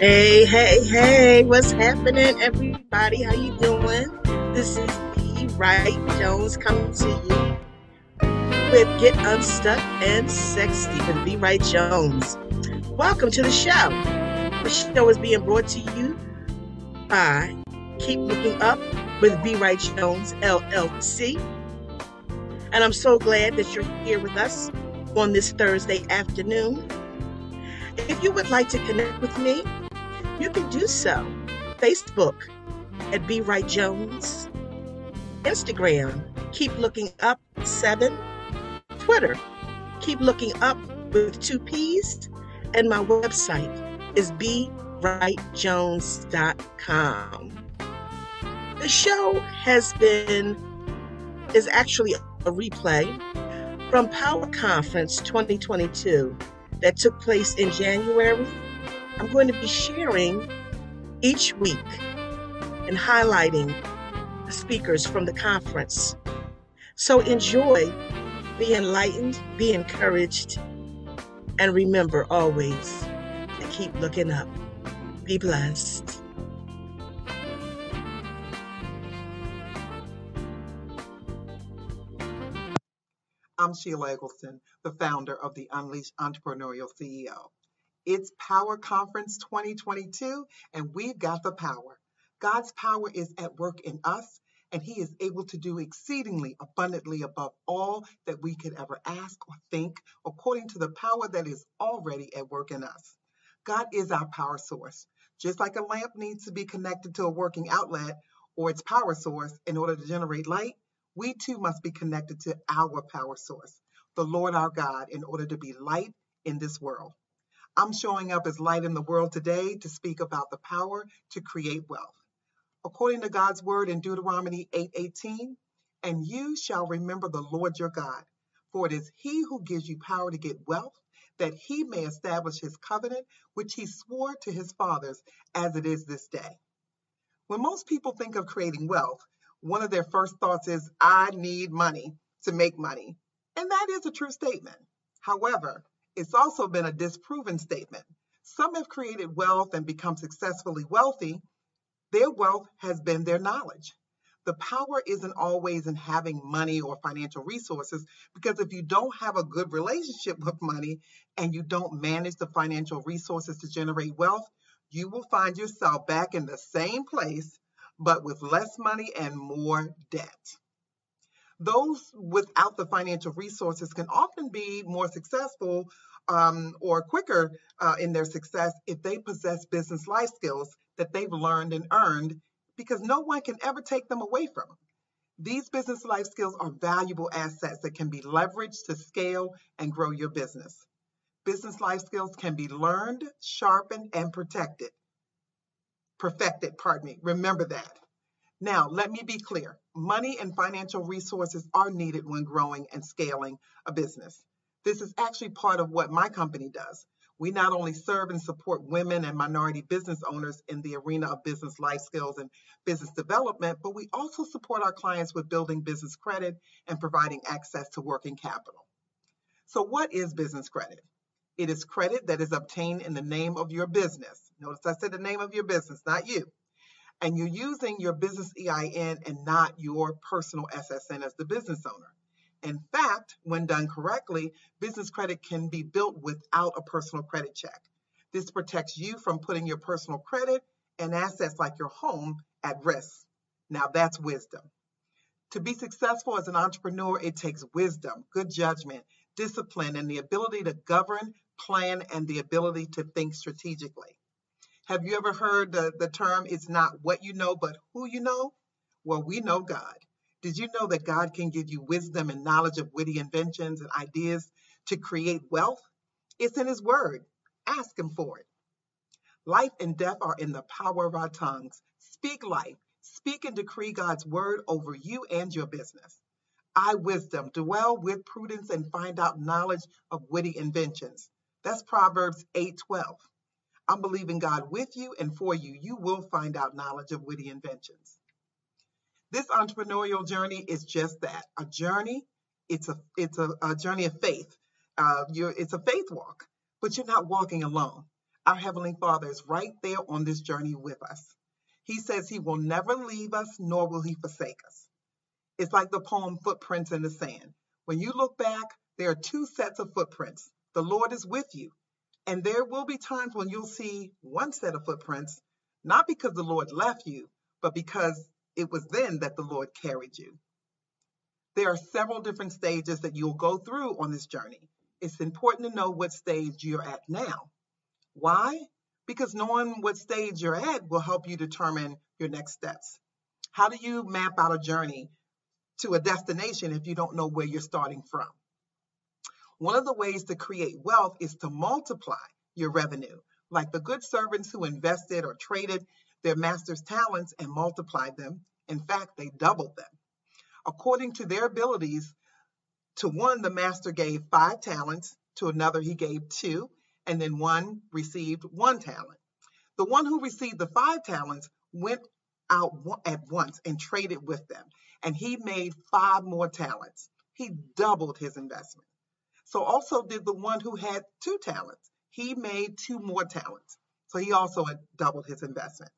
Hey, hey, hey, what's happening, everybody? How you doing? This is B. Wright Jones coming to you with Get Unstuck and Sexy with B. Wright Jones. Welcome to the show. The show is being brought to you by Keep Looking Up with B. Wright Jones, LLC. And I'm so glad that you're here with us on this Thursday afternoon. If you would like to connect with me, you can do so. Facebook at B Wright Jones, Instagram, keep looking up seven, Twitter, keep looking up with two P's, and my website is bwrightjones.com. The show has been is actually a replay from Power Conference 2022 that took place in January I'm going to be sharing each week and highlighting the speakers from the conference. So enjoy, be enlightened, be encouraged, and remember always to keep looking up. Be blessed. I'm Shelia Eggleston, the founder of the Unleashed Entrepreneurial CEO. It's Power Conference 2022, and we've got the power. God's power is at work in us, and He is able to do exceedingly abundantly above all that we could ever ask or think, according to the power that is already at work in us. God is our power source. Just like a lamp needs to be connected to a working outlet or its power source in order to generate light, we too must be connected to our power source, the Lord our God, in order to be light in this world. I'm showing up as light in the world today to speak about the power to create wealth. According to God's word in Deuteronomy 8:18, and you shall remember the Lord your God, for it is he who gives you power to get wealth, that he may establish his covenant, which he swore to his fathers, as it is this day. When most people think of creating wealth, one of their first thoughts is, I need money to make money. And that is a true statement. However, it's also been a disproven statement. Some have created wealth and become successfully wealthy. Their wealth has been their knowledge. The power isn't always in having money or financial resources because if you don't have a good relationship with money and you don't manage the financial resources to generate wealth, you will find yourself back in the same place, but with less money and more debt. Those without the financial resources can often be more successful um, or quicker uh, in their success if they possess business life skills that they've learned and earned because no one can ever take them away from them. These business life skills are valuable assets that can be leveraged to scale and grow your business. Business life skills can be learned, sharpened, and protected. Perfected, pardon me. Remember that. Now, let me be clear. Money and financial resources are needed when growing and scaling a business. This is actually part of what my company does. We not only serve and support women and minority business owners in the arena of business life skills and business development, but we also support our clients with building business credit and providing access to working capital. So, what is business credit? It is credit that is obtained in the name of your business. Notice I said the name of your business, not you and you're using your business EIN and not your personal SSN as the business owner. In fact, when done correctly, business credit can be built without a personal credit check. This protects you from putting your personal credit and assets like your home at risk. Now, that's wisdom. To be successful as an entrepreneur, it takes wisdom, good judgment, discipline, and the ability to govern, plan, and the ability to think strategically. Have you ever heard the, the term, it's not what you know, but who you know? Well, we know God. Did you know that God can give you wisdom and knowledge of witty inventions and ideas to create wealth? It's in His Word. Ask Him for it. Life and death are in the power of our tongues. Speak life. Speak and decree God's word over you and your business. I, wisdom, dwell with prudence and find out knowledge of witty inventions. That's Proverbs 8 12. I'm believing God with you and for you. You will find out knowledge of witty inventions. This entrepreneurial journey is just that a journey. It's a it's a, a journey of faith. Uh, it's a faith walk, but you're not walking alone. Our Heavenly Father is right there on this journey with us. He says He will never leave us, nor will He forsake us. It's like the poem Footprints in the Sand. When you look back, there are two sets of footprints. The Lord is with you. And there will be times when you'll see one set of footprints, not because the Lord left you, but because it was then that the Lord carried you. There are several different stages that you'll go through on this journey. It's important to know what stage you're at now. Why? Because knowing what stage you're at will help you determine your next steps. How do you map out a journey to a destination if you don't know where you're starting from? One of the ways to create wealth is to multiply your revenue, like the good servants who invested or traded their master's talents and multiplied them. In fact, they doubled them. According to their abilities, to one, the master gave five talents, to another, he gave two, and then one received one talent. The one who received the five talents went out at once and traded with them, and he made five more talents. He doubled his investment. So also did the one who had two talents. He made two more talents. So he also doubled his investment.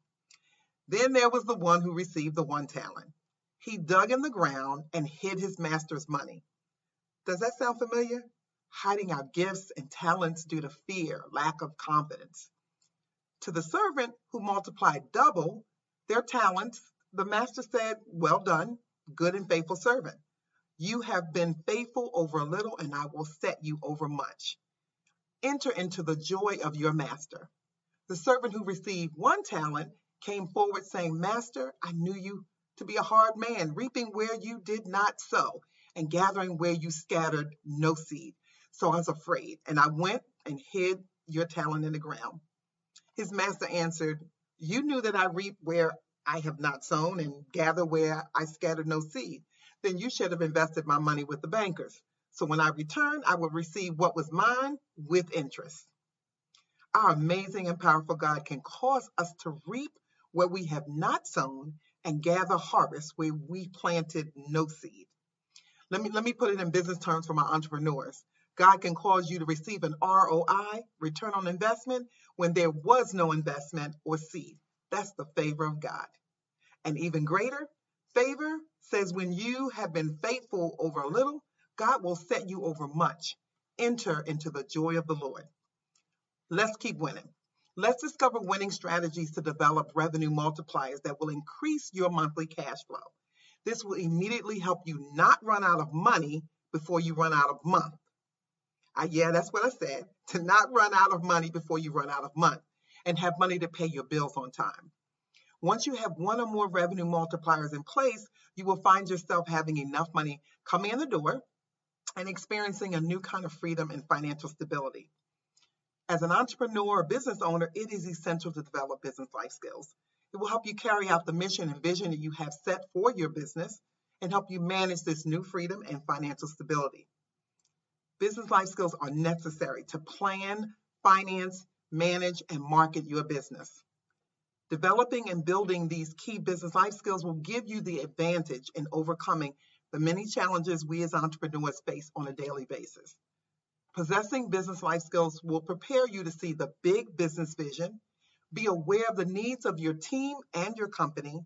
Then there was the one who received the one talent. He dug in the ground and hid his master's money. Does that sound familiar? Hiding our gifts and talents due to fear, lack of confidence. To the servant who multiplied double their talents, the master said, Well done, good and faithful servant. You have been faithful over a little, and I will set you over much. Enter into the joy of your master. The servant who received one talent came forward saying, Master, I knew you to be a hard man, reaping where you did not sow, and gathering where you scattered no seed. So I was afraid, and I went and hid your talent in the ground. His master answered, You knew that I reap where I have not sown, and gather where I scattered no seed. Then you should have invested my money with the bankers. So when I return, I will receive what was mine with interest. Our amazing and powerful God can cause us to reap where we have not sown and gather harvest where we planted no seed. Let me, let me put it in business terms for my entrepreneurs. God can cause you to receive an ROI, return on investment, when there was no investment or seed. That's the favor of God. And even greater, favor says when you have been faithful over a little, God will set you over much. Enter into the joy of the Lord. Let's keep winning. Let's discover winning strategies to develop revenue multipliers that will increase your monthly cash flow. This will immediately help you not run out of money before you run out of month. Uh, yeah, that's what I said. To not run out of money before you run out of month and have money to pay your bills on time. Once you have one or more revenue multipliers in place, you will find yourself having enough money coming in the door and experiencing a new kind of freedom and financial stability. As an entrepreneur or business owner, it is essential to develop business life skills. It will help you carry out the mission and vision that you have set for your business and help you manage this new freedom and financial stability. Business life skills are necessary to plan, finance, manage, and market your business. Developing and building these key business life skills will give you the advantage in overcoming the many challenges we as entrepreneurs face on a daily basis. Possessing business life skills will prepare you to see the big business vision, be aware of the needs of your team and your company,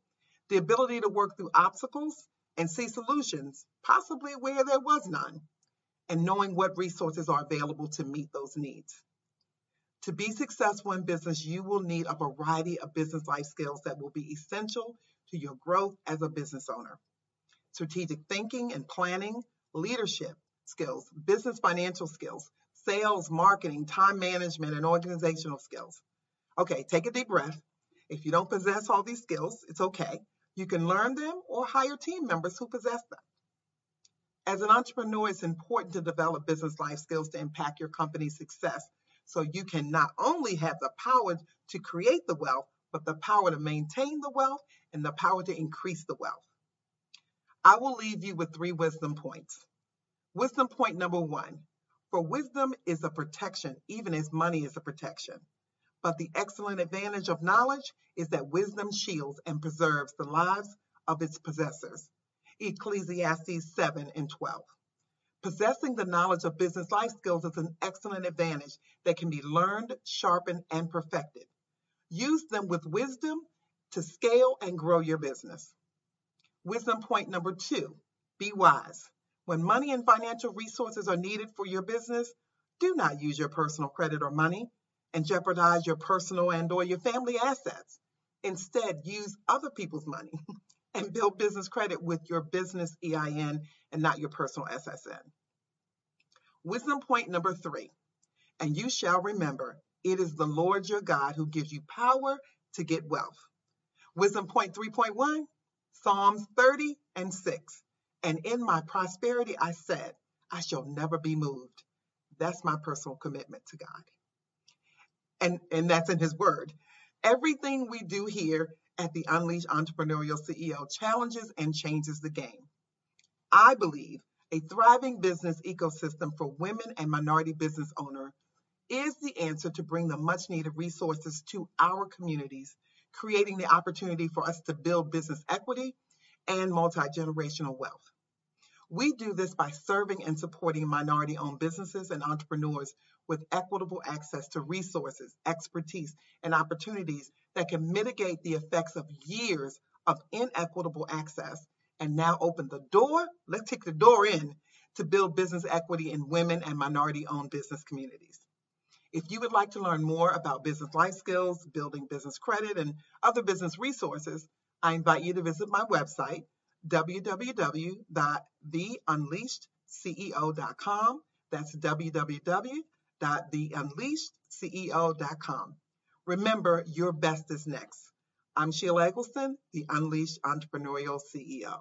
the ability to work through obstacles and see solutions, possibly where there was none, and knowing what resources are available to meet those needs. To be successful in business, you will need a variety of business life skills that will be essential to your growth as a business owner. Strategic thinking and planning, leadership, skills, business financial skills, sales, marketing, time management, and organizational skills. Okay, take a deep breath. If you don't possess all these skills, it's okay. You can learn them or hire team members who possess them. As an entrepreneur, it's important to develop business life skills to impact your company's success so you can not only have the power to create the wealth, but the power to maintain the wealth and the power to increase the wealth. I will leave you with three wisdom points. Wisdom point number one for wisdom is a protection, even as money is a protection. But the excellent advantage of knowledge is that wisdom shields and preserves the lives of its possessors. Ecclesiastes 7 and 12. Possessing the knowledge of business life skills is an excellent advantage that can be learned, sharpened, and perfected. Use them with wisdom to scale and grow your business. Wisdom point number two be wise. When money and financial resources are needed for your business, do not use your personal credit or money and jeopardize your personal and or your family assets. Instead, use other people's money and build business credit with your business EIN and not your personal SSN. Wisdom point number three, and you shall remember it is the Lord your God who gives you power to get wealth. Wisdom point 3.1, Psalms 30 and 6. And in my prosperity I said, I shall never be moved. That's my personal commitment to God. And, and that's in his word. Everything we do here at the Unleashed Entrepreneurial CEO challenges and changes the game. I believe a thriving business ecosystem for women and minority business owners is the answer to bring the much needed resources to our communities, creating the opportunity for us to build business equity and multi generational wealth. We do this by serving and supporting minority owned businesses and entrepreneurs with equitable access to resources, expertise, and opportunities that can mitigate the effects of years of inequitable access and now open the door, let's take the door in to build business equity in women and minority owned business communities. If you would like to learn more about business life skills, building business credit, and other business resources, I invite you to visit my website, www.theunleashedceo.com. That's www.theunleashedceo.com. Remember, your best is next. I'm Shelia Eggleston, the Unleashed Entrepreneurial CEO.